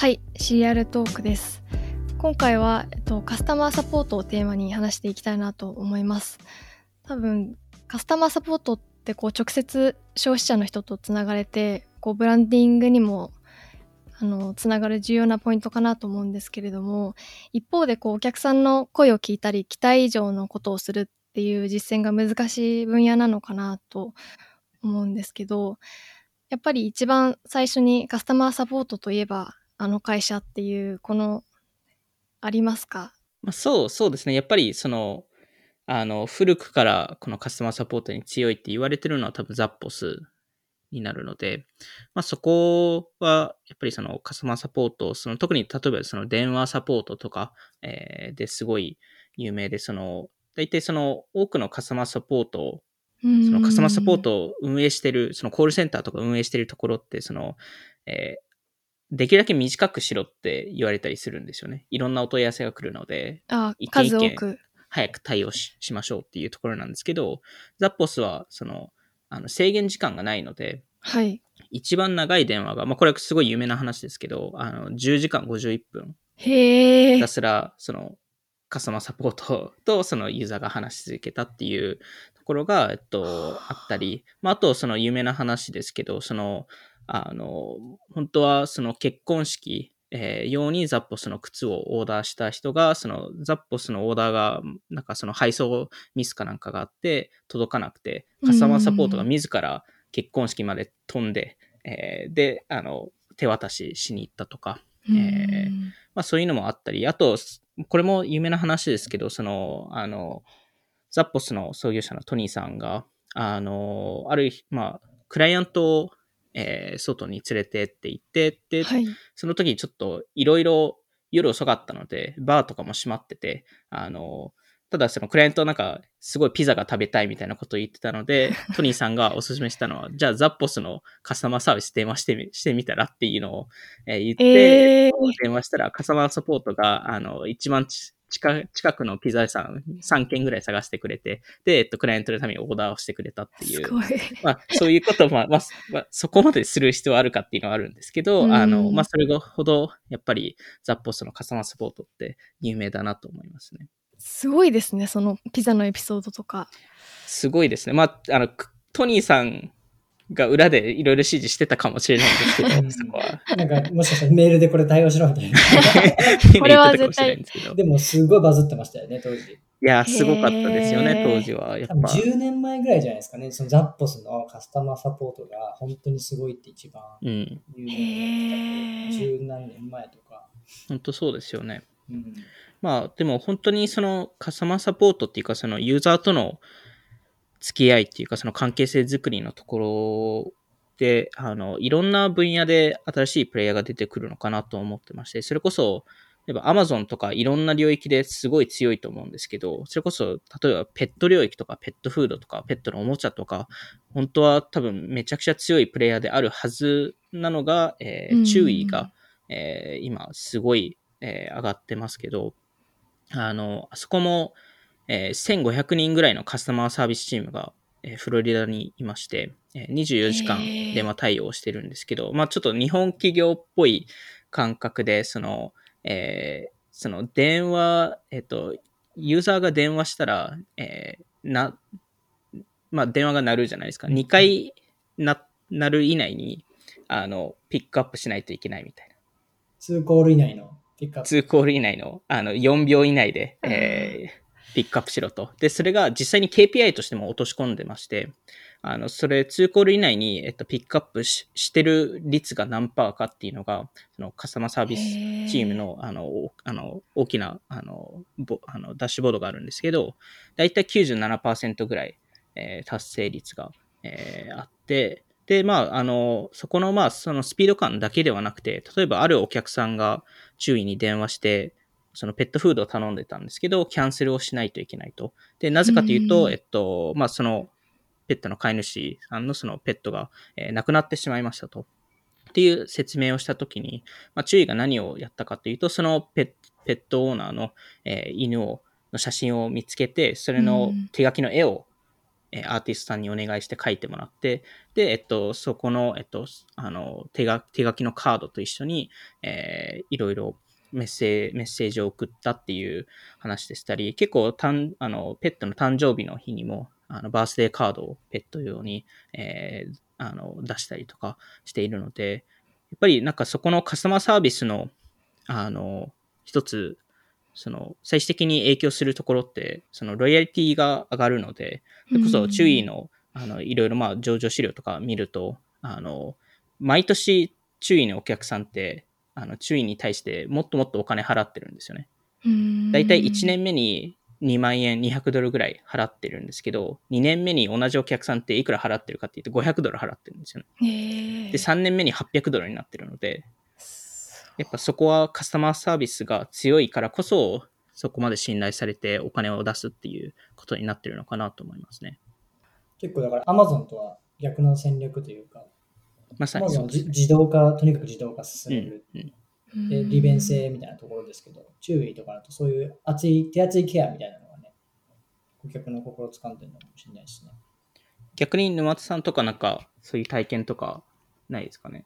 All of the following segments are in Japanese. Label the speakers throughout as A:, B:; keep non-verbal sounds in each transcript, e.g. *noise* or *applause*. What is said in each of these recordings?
A: はい、CR トークです。今回は、えっと、カスタマーサポートをテーマに話していきたいなと思います。多分、カスタマーサポートってこう直接消費者の人とつながれて、こうブランディングにもあのつながる重要なポイントかなと思うんですけれども一方でこうお客さんの声を聞いたり期待以上のことをするっていう実践が難しい分野なのかなと思うんですけどやっぱり一番最初にカスタマーサポートといえばあの会社っていうこのありますか、
B: まあ、そうそうですね。やっぱりそのあの古くからこのカスタマーサポートに強いって言われてるのは多分ザッポスになるので、まあ、そこはやっぱりそのカスタマーサポートその特に例えばその電話サポートとか、えー、ですごい有名でその大体その多くのカスタマーサポートそのカスタマーサポートを運営してる、そのコールセンターとか運営してるところって、その、えー、できるだけ短くしろって言われたりするんですよね。いろんなお問い合わせが来るので、
A: あ一件一件
B: 早く対応ししましょうっていうところなんですけど、ザッポスは、その、あの制限時間がないので、
A: はい。
B: 一番長い電話が、まあこれはすごい有名な話ですけど、あの、10時間51分。
A: へ
B: ひたすら、その、カスタマーサポートとそのユーザーが話し続けたっていうところが、えっと、あったり、まあ、あとその有名な話ですけど、その、あの、本当はその結婚式、えー、用にザッポスの靴をオーダーした人が、そのザッポスのオーダーが、なんかその配送ミスかなんかがあって届かなくて、カスタマーサポートが自ら結婚式まで飛んで、えー、で、あの、手渡ししに行ったとか、えーまあ、そういうのもあったり、あと、これも有名な話ですけど、その、あの、ザッポスの創業者のトニーさんが、あの、ある日、まあ、クライアントを、えー、外に連れてって行って、で、はい、その時ちょっといろいろ夜遅かったので、バーとかも閉まってて、あの、ただそのクライアントなんかすごいピザが食べたいみたいなことを言ってたので、*laughs* トニーさんがおすすめしたのは、じゃあザッポスのカスタマーサービス電話してみしてみたらっていうのを、えー、言って、えー、電話したらカスタマーサポートがあの一番近近くのピザ屋さん3軒ぐらい探してくれて、で、えっと、クライアントのためにオーダーをしてくれたっていう。まあ、そういうことまあ、まあ、まあ、そこまでする必要あるかっていうのはあるんですけど、あの、まあ、それほど、やっぱり、ザッポスのカスタマーサポートって有名だなと思いますね。
A: すごいですね、そのピザのエピソードとか。
B: すごいですね。まあ、あの、トニーさんが裏でいろいろ指示してたかもしれないんですけど、そこは。
C: なんか、もしかしたらメールでこれ対応しろみたいな。*laughs*
A: これは絶対。
C: でも、すごいバズってましたよね、当時。い
B: や、すごかったですよね、当時は。やっぱ。
C: 10年前ぐらいじゃないですかね、そのザッポスのカスタマーサポートが本当にすごいって一番
B: 有
C: 名だった。十何年前とか。
B: 本当そうですよね。うんまあ、でも本当にそのカスタマーサポートっていうか、そのユーザーとの付き合いっていうか、その関係性づくりのところで、あの、いろんな分野で新しいプレイヤーが出てくるのかなと思ってまして、それこそ、例えば Amazon とかいろんな領域ですごい強いと思うんですけど、それこそ、例えばペット領域とかペットフードとかペットのおもちゃとか、本当は多分めちゃくちゃ強いプレイヤーであるはずなのが、えー、注意が、えー、今すごい、えー、上がってますけど、あの、あそこも、えー、1500人ぐらいのカスタマーサービスチームが、えー、フロリダにいまして、えー、24時間電話対応してるんですけど、まあちょっと日本企業っぽい感覚で、その、えー、その電話、えっ、ー、と、ユーザーが電話したら、えー、な、まあ電話が鳴るじゃないですか。2回な、鳴る以内に、あの、ピックアップしないといけないみたいな。
C: 2コール以内の
B: 2コール以内の、あの、4秒以内で、えー、ピックアップしろと。で、それが実際に KPI としても落とし込んでまして、あの、それ2コール以内に、えっと、ピックアップししてる率が何パーかっていうのが、そのカスタマーサービスチームの、あの、あの、大きな、あの、あのダッシュボードがあるんですけど、だいたい97%ぐらい、えー、達成率が、えー、あって、で、まあ、あの、そこの、まあ、そのスピード感だけではなくて、例えばあるお客さんが注意に電話して、そのペットフードを頼んでたんですけど、キャンセルをしないといけないと。で、なぜかというと、えっと、まあ、その、ペットの飼い主さんのそのペットが、えー、亡くなってしまいましたと。っていう説明をしたときに、まあ、注意が何をやったかというと、そのペットオーナーの、えー、犬を、の写真を見つけて、それの手書きの絵をえーアーティストさんにお願いして書いてもらって、で、えっと、そこの、えっと、あの、手が手書きのカードと一緒に、えーいろいろメッセメッセージを送ったっていう話でしたり、結構たんあの、ペットの誕生日の日にも、あのバースデーカードをペット用に、えーあの出したりとかしているので、やっぱりなんかそこのカスタマーサービスの、あの、一つ、その、最終的に影響するところって、その、ロイヤリティが上がるので、それこそ注意の、あの、いろいろまあ、上場資料とか見ると、あの、毎年注意のお客さんって、あの、注意に対してもっともっとお金払ってるんですよね。だいたい1年目に2万円、200ドルぐらい払ってるんですけど、2年目に同じお客さんっていくら払ってるかっていうと500ドル払ってるんですよね。で、3年目に800ドルになってるので、やっぱそこはカスタマーサービスが強いからこそ、そこまで信頼されてお金を出すっていうことになってるのかなと思いますね。
C: 結構だから Amazon とは逆の戦略というか、
B: まさにそうですね。
C: 自動化、とにかく自動化進
B: うん
C: める。
B: うん
C: で利便性みたいなところですけど、注意とかだとそういう熱い、手厚いケアみたいなのがね、顧客の心を掴んでるのかもしれないですね。
B: 逆に沼田さんとかなんかそういう体験とかないですかね？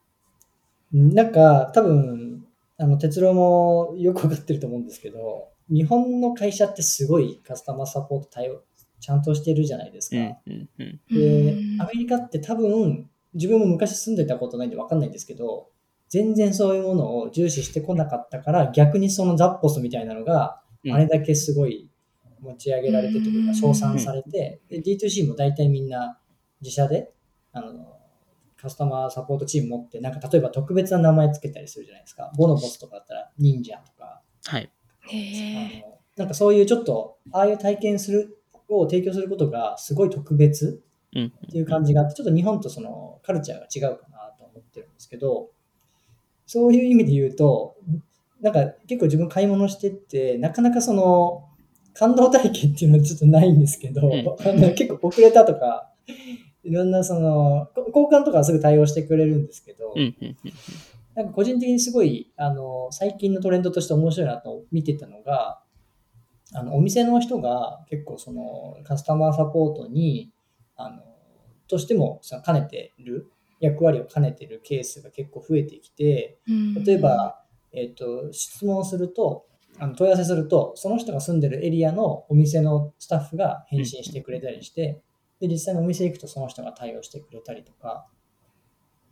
C: なんか、多分、あの、哲郎もよくわかってると思うんですけど、日本の会社ってすごいカスタマーサポート対応、ちゃんとしてるじゃないですか。
B: うんうんうん。
C: で
A: う、ん
C: アメリカって多分、自分も昔住んでたことないんでわかんないんですけど、全然そういうものを重視してこなかったから、逆にそのザッポスみたいなのが、
B: うん
C: あれだけすごい持ち上げられてというか、
A: うん
C: 称賛されて、で D2C も大体みんな自社で、あの、カスタマーサポートチーム持って、なんか例えば特別な名前つけたりするじゃないですか。ボノボスとかだったら忍者とか、
B: はい。
C: あのなんかそういうちょっと、ああいう体験する、を提供することがすごい特別
B: うん
C: っていう感じがあって、ちょっと日本とそのカルチャーが違うかなと思ってるんですけど、そういう意味で言うと、なんか結構自分買い物してって、なかなかその感動体験っていうのはちょっとないんですけど、結構遅れたとか、いろんなその、こ交換とかはすぐ対応してくれるんですけど、なんか個人的にすごい、あの、最近のトレンドとして面白いなと見てたのが、あの、お店の人が結構そのカスタマーサポートに、あの、としてもその兼ねてる、役割を兼ねてるケースが結構増えてきて、例えば、えっ、と、質問すると、あの問い合わせすると、その人が住んでるエリアのお店のスタッフが返信してくれたりして、で、実際にお店行くとその人が対応してくれたりとか、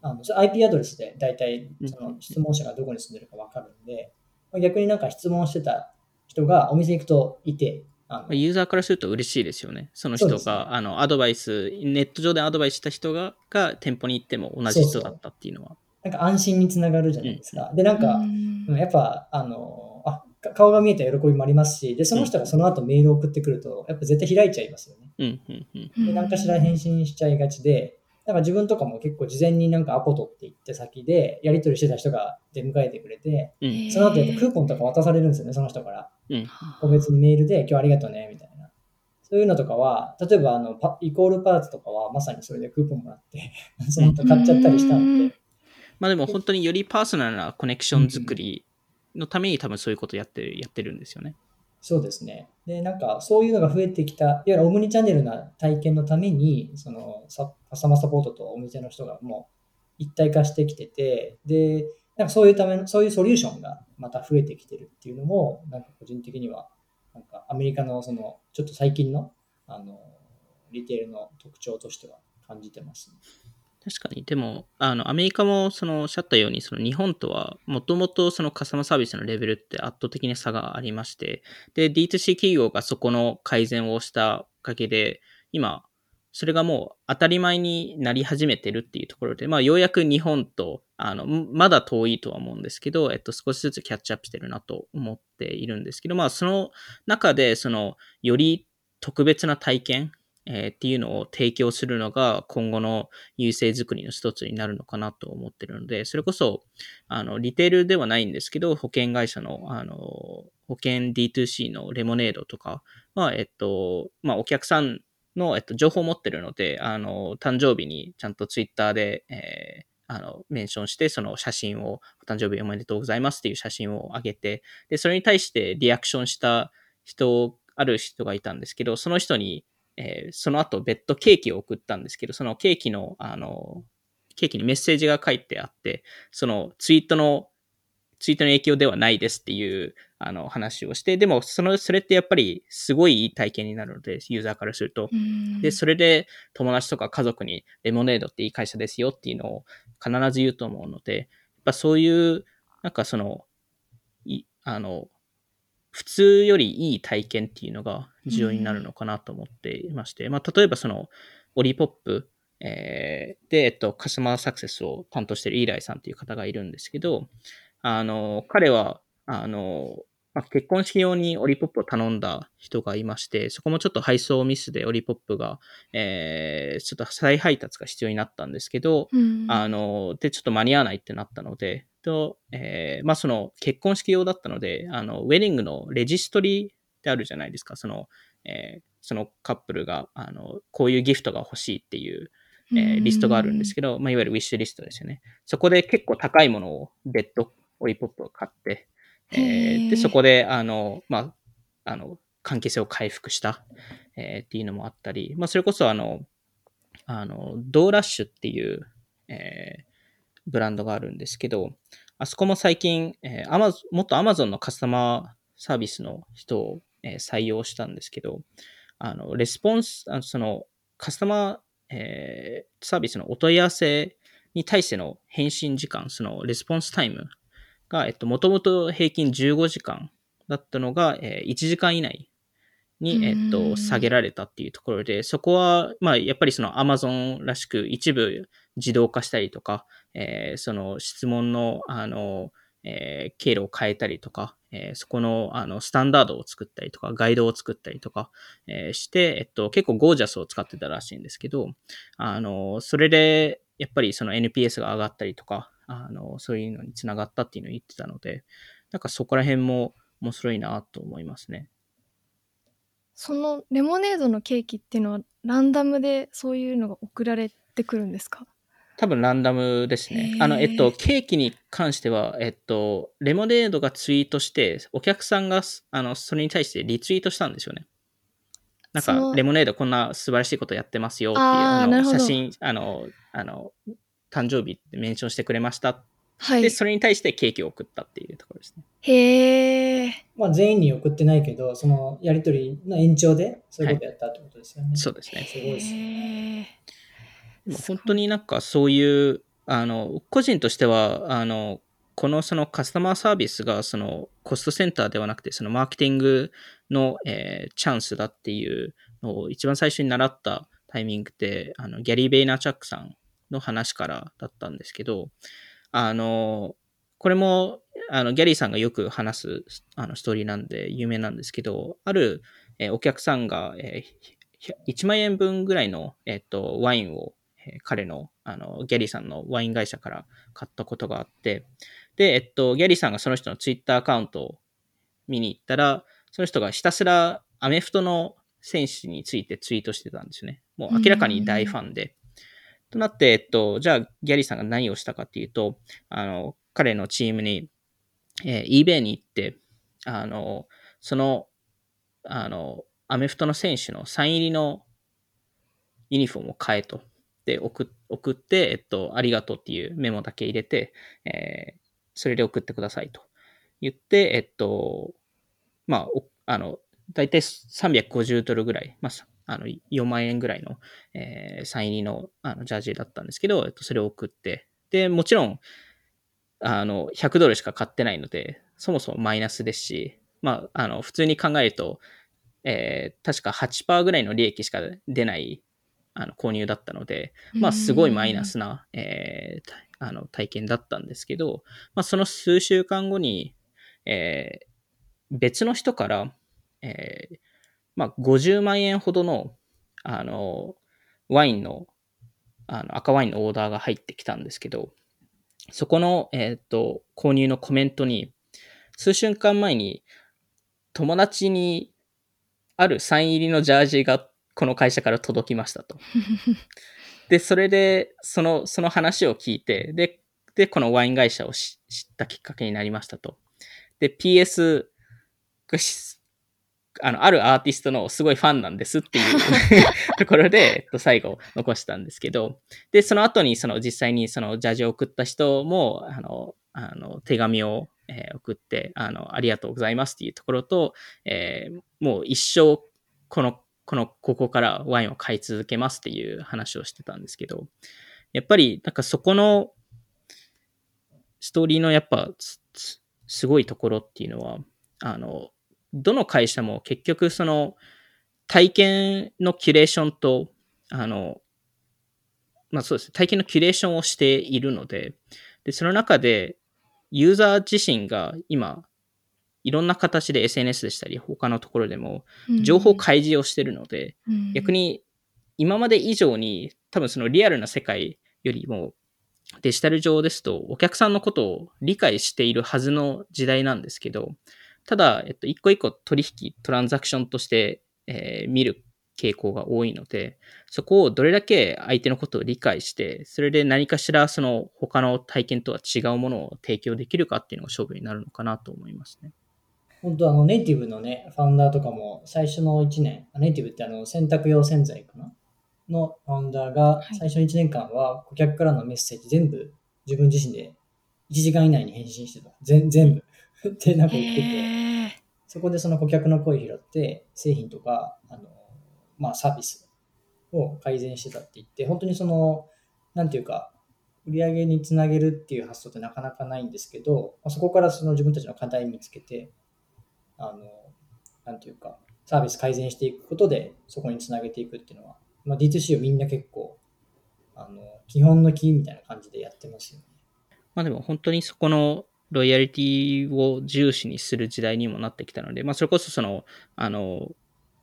C: あの IP アドレスで大体その質問者がどこに住んでるか分かるんで、まあ逆になんか質問してた人がお店行くといて、
B: ユーザーからすると嬉しいですよね。その人が、あのアドバイス、ネット上でアドバイスした人がが店舗に行っても同じ人だったっていうのは。
C: なんか安心につながるじゃないですか。で、なんか、
A: うん
C: うんやっぱ、あの、あ、か顔が見えた喜びもありますし、で、その人がその後メールを送ってくると、やっぱ絶対開いちゃいますよね。
B: うんうんうん。
C: で、何かしら返信しちゃいがちで、なんか自分とかも結構事前になんかアポ取って行って先で、やり取りしてた人が出迎えてくれて、
B: うん
C: その後やっぱクーポンとか渡されるんですよね、その人から。
B: うん
C: 個別にメールで今日ありがとうね、みたいな。そういうのとかは、例えばあのパイコールパーツとかはまさにそれでクーポンもらって、*laughs* その後買っちゃったりしたので、
B: まあでも本当によりパーソナルなコネクション作りのために多分そういうことやってるやってるんですよね。
C: そうですね。で、なんかそういうのが増えてきた、いわゆるオムニチャンネルな体験のために、そのサカスタマーサポートとお店の人がもう一体化してきてて、で、なんかそういうための、そういうソリューションがまた増えてきてるっていうのも、なんか個人的には、なんかアメリカのその、ちょっと最近の、あの、リテールの特徴としては感じてます、ね。
B: 確かに。でも、あの、アメリカも、その、おっしゃったように、その、日本とは、もともと、その、カスタマーサービスのレベルって圧倒的に差がありまして、で、D2C 企業がそこの改善をしたおかげで、今、それがもう当たり前になり始めてるっていうところで、まあ、ようやく日本と、あの、まだ遠いとは思うんですけど、えっと、少しずつキャッチアップしてるなと思っているんですけど、まあ、その中で、その、より特別な体験、えーっていうのを提供するのが今後の優勢作りの一つになるのかなと思ってるので、それこそ、あの、リテールではないんですけど、保険会社の、あの、保険 D2C のレモネードとかは、えっと、まあ、お客さんの、えっと、情報を持ってるので、あの、誕生日にちゃんとツイッターで、えーあの、メンションして、その写真を、お誕生日おめでとうございますっていう写真を上げて、で、それに対してリアクションした人、ある人がいたんですけど、その人に、えーその後別途ケーキを送ったんですけど、そのケーキの、あの、ケーキにメッセージが書いてあって、そのツイートの、ツイートの影響ではないですっていうあの話をして、でもその、それってやっぱりすごいいい体験になるので、ユーザーからすると。
A: うん
B: で、それで友達とか家族にレモネードっていい会社ですよっていうのを必ず言うと思うので、やっぱそういう、なんかその、いあの、普通よりいい体験っていうのが重要になるのかなと思っていまして、まあ、例えばその、オリポップ、えーで、えっと、カスタマーサクセスを担当しているイーライさんという方がいるんですけど、あの、彼は、あの、まあ、結婚式用にオリポップを頼んだ人がいまして、そこもちょっと配送ミスでオリポップが、えーちょっと再配達が必要になったんですけど、
A: うん。
B: あの、で、ちょっと間に合わないってなったので、と、えーまあ、その、結婚式用だったので、あの、ウェディングのレジストリってあるじゃないですか、その、えーそのカップルが、あの、こういうギフトが欲しいっていう、えーリストがあるんですけど、まあ、いわゆるウィッシュリストですよね。そこで結構高いものを別途オリポップを買って、え
A: へー。
B: ーで、そこで、あの、まあ、あの、関係性を回復した、えーっていうのもあったり、まあ、それこそ、あの、あの、 Doe Lashes っていう、えーブランドがあるんですけど、あそこも最近、えー、Amazon もっと Amazon のカスタマーサービスの人を、えー採用したんですけど、あの、レスポンス、あのその、カスタマー、えーサービスのお問い合わせに対しての返信時間、そのレスポンスタイムが、えっと、もともと平均15時間だったのが、えー1時間以内に、えっ
A: う
B: と、
A: ん。
B: 下げられたっていうところで、そこは、まあ、やっぱりその Amazon らしく一部自動化したりとか、えーその質問の、あの、えー経路を変えたりとか、えーそこの、あの、スタンダードを作ったりとか、ガイドを作ったりとか、えーして、えっと、結構ゴージャスを使ってたらしいんですけど、あの、それで、やっぱりその NPS が上がったりとか、あの、そういうのにつながったっていうのを言ってたので、なんかそこら辺も面白いなと思いますね。
A: そのレモネードのケーキっていうのはランダムでそういうのが送られてくるんですか？
B: 多分ランダムですねあの、えっと、ケーキに関しては、えっと、レモネードがツイートして、お客さんがす、あの、それに対してリツイートしたんですよね。なんかレモネードこんな素晴らしいことやってますよっていう、あの、写真、あの、あの、誕生日ってメンションしてくれました。
A: はい
B: で、それに対してケーキを送ったっていうところですね。
A: へえ
C: まあ、全員に送ってないけど、そのやりとりの延長でそういうことやったってことですよね。
B: そうですね。
C: すごいですね。
B: 本当になんかそういう、あの、個人としては、あの、このそのカスタマーサービスがそのコストセンターではなくて、そのマーケティングの、えーチャンスだっていうのを一番最初に習ったタイミングって、あの、ギャリー・ベイナーチャックさんの話からだったんですけど、あの、これも、あの、ギャリーさんがよく話すあのストーリーなんで有名なんですけど、ある、えお客さんが、え1万円分ぐらいの、えっと、ワインを、え彼の、あの、ギャリーさんのワイン会社から買ったことがあって、で、えっと、ギャリーさんがその人のツイッターアカウントを見に行ったら、その人がひたすらアメフトの選手についてツイートしてたんですね。もう明らかに大ファンで。となって、えっと、じゃあ、ギャリーさんが何をしたかっていうと、あの、彼のチームに、えー eBay に行って、あの、その、あの、アメフトの選手のサイン入りのユニフォームを買えと。で、送って、えっと、ありがとうっていうメモだけ入れて、えーそれで送ってくださいと言って、えっと、まあ、あの、だいたい350ドルぐらい、まあ、あの4万円ぐらいの、えーサイン入りのあのジャージだったんですけど、えっと、それを送って、で、もちろん、あの、100ドルしか買ってないので、そもそもマイナスですし、まあ、あの、普通に考えると、えー確か8%ぐらいの利益しか出ないあの購入だったので、まあ、すごいマイナスな、えーたあの体験だったんですけど、まあ、その数週間後に、えー別の人から、えーまあ、50万円ほどの、あの、ワインの、あの赤ワインのオーダーが入ってきたんですけど、そこの、えっ、と、購入のコメントに、数週間前に友達にあるサイン入りのジャージがこの会社から届きましたと。*laughs* で、それで、その、その話を聞いて、で、で、このワイン会社を知知ったきっかけになりましたと。で、PS あの、あるアーティストのすごいファンなんですっていう *laughs* ところで、えっと、最後残したんですけど、で、その後にその実際にそのジャージを送った人も、あの、あの手紙を、えー、送って、あの、ありがとうございますっていうところと、えー、もう一生この、この、ここからワインを買い続けますっていう話をしてたんですけど、やっぱりなんかそこのストーリーのやっぱすごいところっていうのは、あの、どの会社も結局その体験のキュレーションと、あの、まあそうです。体験のキュレーションをしているので、で、その中でユーザー自身が今、いろんな形で SNS でしたり、他のところでも情報開示をしてるので、うん、逆に今まで以上に多分そのリアルな世界よりもデジタル上ですとお客さんのことを理解しているはずの時代なんですけど、ただ、えっと、一個一個取引、トランザクションとして、えー、見る傾向が多いので、そこをどれだけ相手のことを理解して、それで何かしらその他の体験とは違うものを提供できるかっていうのが勝負になるのかなと思いますね。
C: 本当あのネイティブのね、ファウンダーとかも最初の1年、ネイティブってあの洗濯用洗剤かな？のファウンダーが最初の1年間は顧客からのメッセージ全部自分自身で1時間以内に返信してた。全部。ってなんか言ってて、そこでその顧客の声拾って製品とか、あの、まあサービスを改善してたって言って、本当にその、なんていうか、売り上げにつなげるっていう発想ってなかなかないんですけど、そこからその自分たちの課題見つけて、あの、なんていうか、サービス改善していくことで、そこにつなげていくっていうのは、まあ、D2C をみんな結構、あの、基本のキーみたいな感じでやってますよね。
B: まあでも本当にそこのロイヤリティを重視にする時代にもなってきたので、まあそれこそその、あの、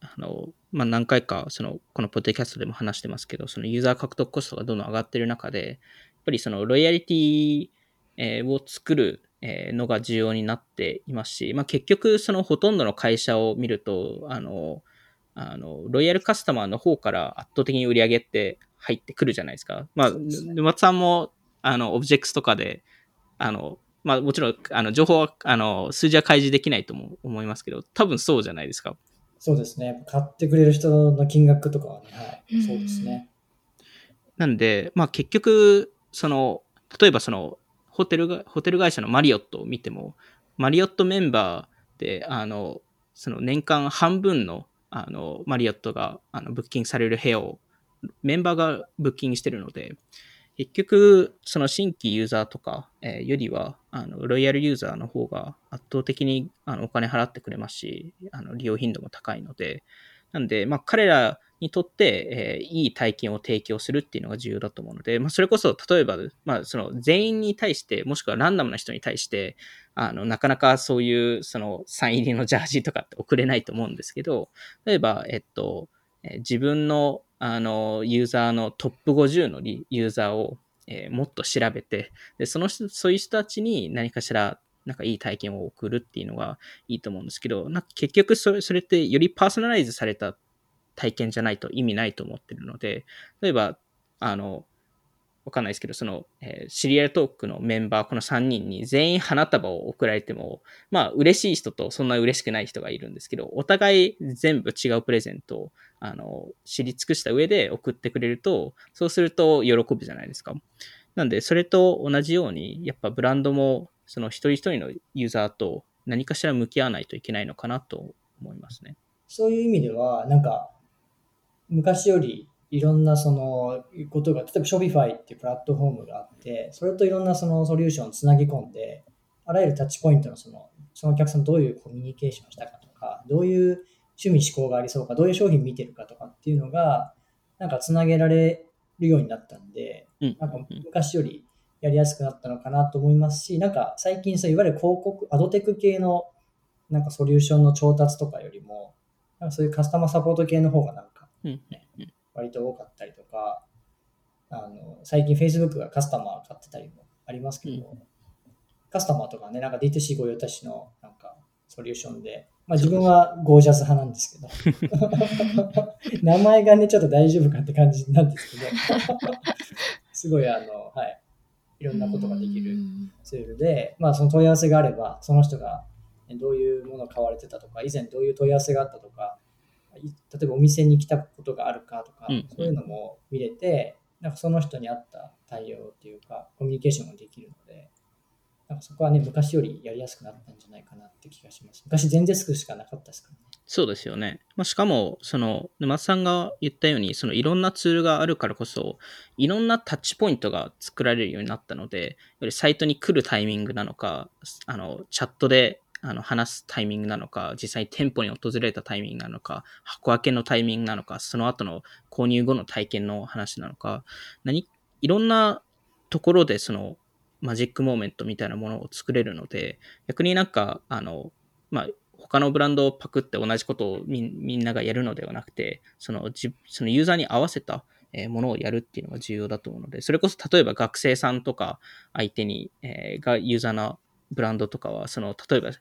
B: あの、まあ、何回か、その、このポッドキャストでも話してますけど、そのユーザー獲得コストがどんどん上がっている中で、やっぱりそのロイヤリティを作るのが重要になっていますし、まあ、結局、そのほとんどの会社を見ると、あの、あの、ロイヤルカスタマーの方から圧倒的に売り上げって入ってくるじゃないですか。まあ、沼津さんも、あの、オブジェクトとかで、あの、まあもちろん、あの、情報は、あの、数字は開示できないとも思いますけど、多分そうじゃないですか。
C: そうですね。買ってくれる人の金額とかはね、はい、そうですね。
B: なんで、まあ結局、その、例えばその、ホテルが、ホテル会社のマリオットを見ても、マリオットメンバーで、あの、その年間半分の、あの、マリオットが、あの、ブッキングされる部屋を、メンバーがブッキングしてるので、結局、その新規ユーザーとか、えー、よりは、あの、ロイヤルユーザーの方が圧倒的にあのお金払ってくれますし、あの、利用頻度も高いので、なんで、まあ、彼らにとって、えー、いい体験を提供するっていうのが重要だと思うので、まあ、それこそ、例えば、まあ、その、全員に対して、もしくはランダムな人に対して、あの、なかなかそういう、その、サイン入りのジャージとかって送れないと思うんですけど、例えば、えっと、え自分のあの、ユーザーのトップ50のユーザーを、えー、もっと調べて、で、その人、そういう人たちに何かしら、なんかいい体験を送るっていうのがいいと思うんですけど、なんか結局それそれってよりパーソナライズされた体験じゃないと意味ないと思ってるので、例えば、あの、わかんないですけど、その、えー、シリアルトークのメンバー、この3人に全員花束を送られても、まあ、嬉しい人とそんな嬉しくない人がいるんですけど、お互い全部違うプレゼントを、あの、知り尽くした上で送ってくれると、そうすると喜ぶじゃないですか。なんで、それと同じように、やっぱブランドも、その一人一人のユーザーと何かしら向き合わないといけないのかなと思いますね。
C: そういう意味では、なんか、昔よりいろんなそのことが、例えば Shopify っていうプラットフォームがあって、それといろんなそのソリューションをつなぎ込んで、あらゆるタッチポイントのその、そのお客さんどういうコミュニケーションをしたかとか、どういう趣味思考がありそうか、どういう商品見てるかとかっていうのが、なんかつなげられるようになったんで、なんか昔よりやりやすくなったのかなと思いますし、なんか最近さ、いわゆる広告、アドテク系のなんかソリューションの調達とかよりも、なんかそういうカスタマーサポート系の方がなんか、ね、割と多かったりとか、あの最近 Facebook がカスタマー買ってたりもありますけど、うん、カスタマーとかね、なんか D2C 御用達のなんかソリューションで、まあ、自分はゴージャス派なんですけど、*laughs* 名前がね、ちょっと大丈夫かって感じなんですけど、*laughs* すごいあの、はい、いろんなことができるツールで、まあその問い合わせがあれば、その人がどういうものを買われてたとか、以前どういう問い合わせがあったとか、い例えばお店に来たことがあるかとか、
B: うん
C: そういうのも見れて、なんかその人に合った対応っていうか、コミュニケーションができるので、なんかそこはね、昔よりやりやすくなったんじゃないかなって気がします。昔全デスクしかなかったですからね。
B: そうですよね。まあ、しかも、その、沼津さんが言ったように、そのいろんなツールがあるからこそ、いろんなタッチポイントが作られるようになったので、よりサイトに来るタイミングなのか、あの、チャットであの話すタイミングなのか、実際店舗に訪れたタイミングなのか、箱開けのタイミングなのか、その後の購入後の体験の話なのか、何、いろんなところでそのマジックモーメントみたいなものを作れるので、逆になんか、あの、まあ、他のブランドをパクって同じことをみみんながやるのではなくて、そのじそのユーザーに合わせたえーものをやるっていうのが重要だと思うので、それこそ例えば学生さんとか相手に、えーがユーザーなブランドとかは、その例えば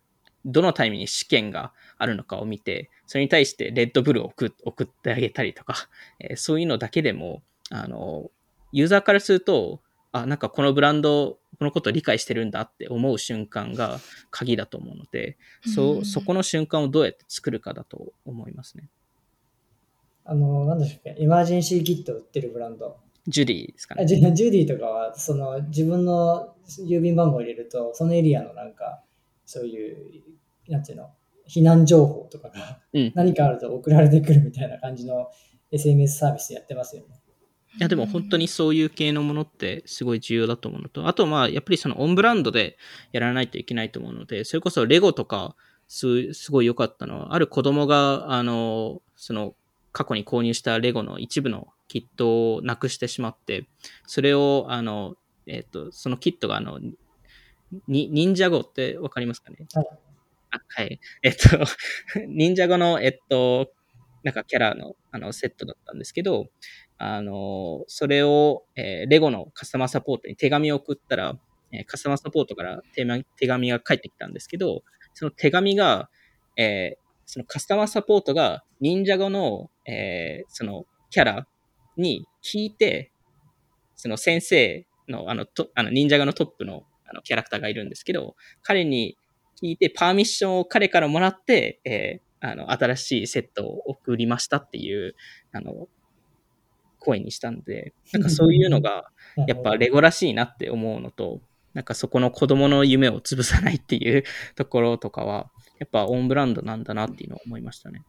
B: どのタイミングに試験があるのかを見て、それに対してレッドブルを送送ってあげたりとか、えーそういうのだけでも、あの、ユーザーからすると、あ、なんかこのブランド、このことを理解してるんだって思う瞬間が鍵だと思うので、そう、そこの瞬間をどうやって作るかだと思いますね。
C: あの、なんでしたっけ、エマージェンシーキット売ってるブランド。
B: ジュディですかね。
C: ジュディとかは、その自分の郵便番号を入れると、そのエリアのなんか、そういう、なんていうの、避難情報とかが
B: うん
C: 何かあると送られてくるみたいな感じの SMS サービスやってますよね。
B: いやでも本当にそういう系のものってすごい重要だと思うのと、あとまあやっぱりそのオンブランドでやらないといけないと思うので、それこそレゴとかすすごい良かったのは、ある子供があの、その過去に購入したレゴの一部のキットをなくしてしまって、それをあの、えっ、と、そのキットがあの、に忍者語ってわかりますかね？
C: はい
B: あはい。えっと、*laughs* 忍者語の、えっと、なんかキャラのあのセットだったんですけど、あの、それを、えーレゴのカスタマーサポートに手紙を送ったら、えーカスタマーサポートから手ま手紙が返ってきたんですけど、その手紙が、えーそのカスタマーサポートが忍者語の、えーそのキャラに聞いて、その先生のあのとあの忍者語のトップのあのキャラクターがいるんですけど、彼に聞いてパーミッションを彼からもらって、えーあの新しいセットを送りましたっていう、あの、声にしたんで、なんかそういうのが、やっぱレゴらしいなって思うのと、なんかそこの子供の夢を潰さないっていう *laughs* ところとかは、やっぱオンブランドなんだなっていうのを思いましたね。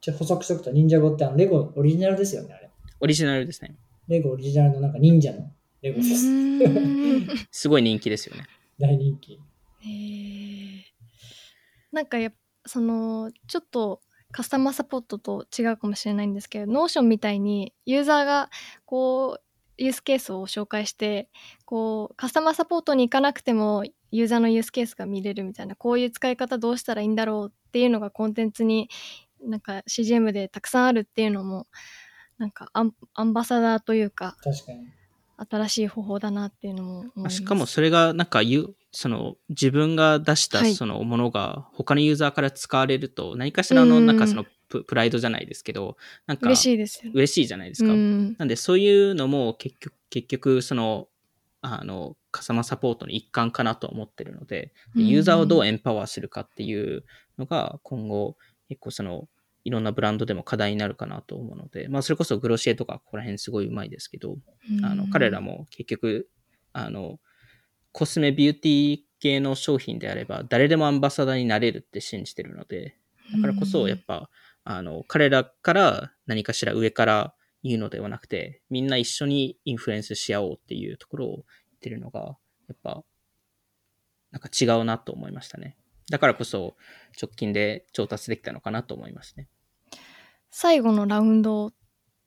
C: ちょ補足しとくと、忍者語ってあのレゴオリジナルですよね、あれ。
B: オリジナルですね。
C: レゴオリジナルのなんか忍者のレゴ
A: う
C: です。*laughs*
B: すごい人気ですよね。
C: 大人気。
A: へーなんかやっぱそのちょっとカスタマーサポートと違うかもしれないんですけど Notion みたいにユーザーがこうユースケースを紹介してこうカスタマーサポートに行かなくてもユーザーのユースケースが見れるみたいなこういう使い方どうしたらいいんだろうっていうのがコンテンツになんか CGM でたくさんあるっていうのもなんかアンアンバサダーというか
C: 確かに。
A: 新しい方法だなっていうのも思い
B: しかもそれがなんかゆその自分が出した
A: はい。
B: そのものが他のユーザーから使われると何かしらの
A: うん
B: なんかそのププライドじゃないですけどなんか
A: 嬉しいですよね。
B: 嬉しいじゃないですか。
A: うん
B: なんでそういうのも結局結局そのあのカスタマーサポートの一環かなと思ってるのででユーザーをどうエンパワーするかっていうのが今後結構そのいろんなブランドでも課題になるかなと思うので、まあそれこそグロシエとかここら辺すごいうまいですけど、あの彼らも結局あのコスメビューティー系の商品であれば誰でもアンバサダーになれるって信じてるのでだからこそやっぱあの彼らから何かしら上から言うのではなくてみんな一緒にインフルエンスし合おうっていうところを言ってるのがやっぱなんか違うなと思いましたねだからこそ直近で調達できたのかなと思いますね
A: 最後のラウンド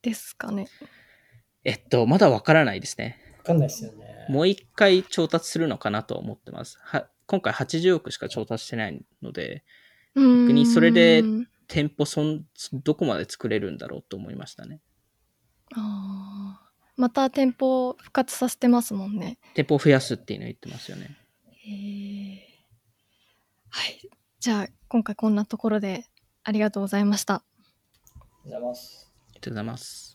A: ですかね。
B: えっとまだわからないですね
C: わかんないですよね。
B: もう一回調達するのかなと思ってます。は今回80億しか調達してないので、
A: 逆
B: にそれで店舗そんどこまで作れるんだろうと思いましたね。
A: あーまた店舗を復活させてますもんね。
B: 店舗を増やすっていうのを言ってますよね。
A: へーはい。じゃあ今回こんなところでありがとうございました。
C: ありがとうございます。
B: ありがとうございます。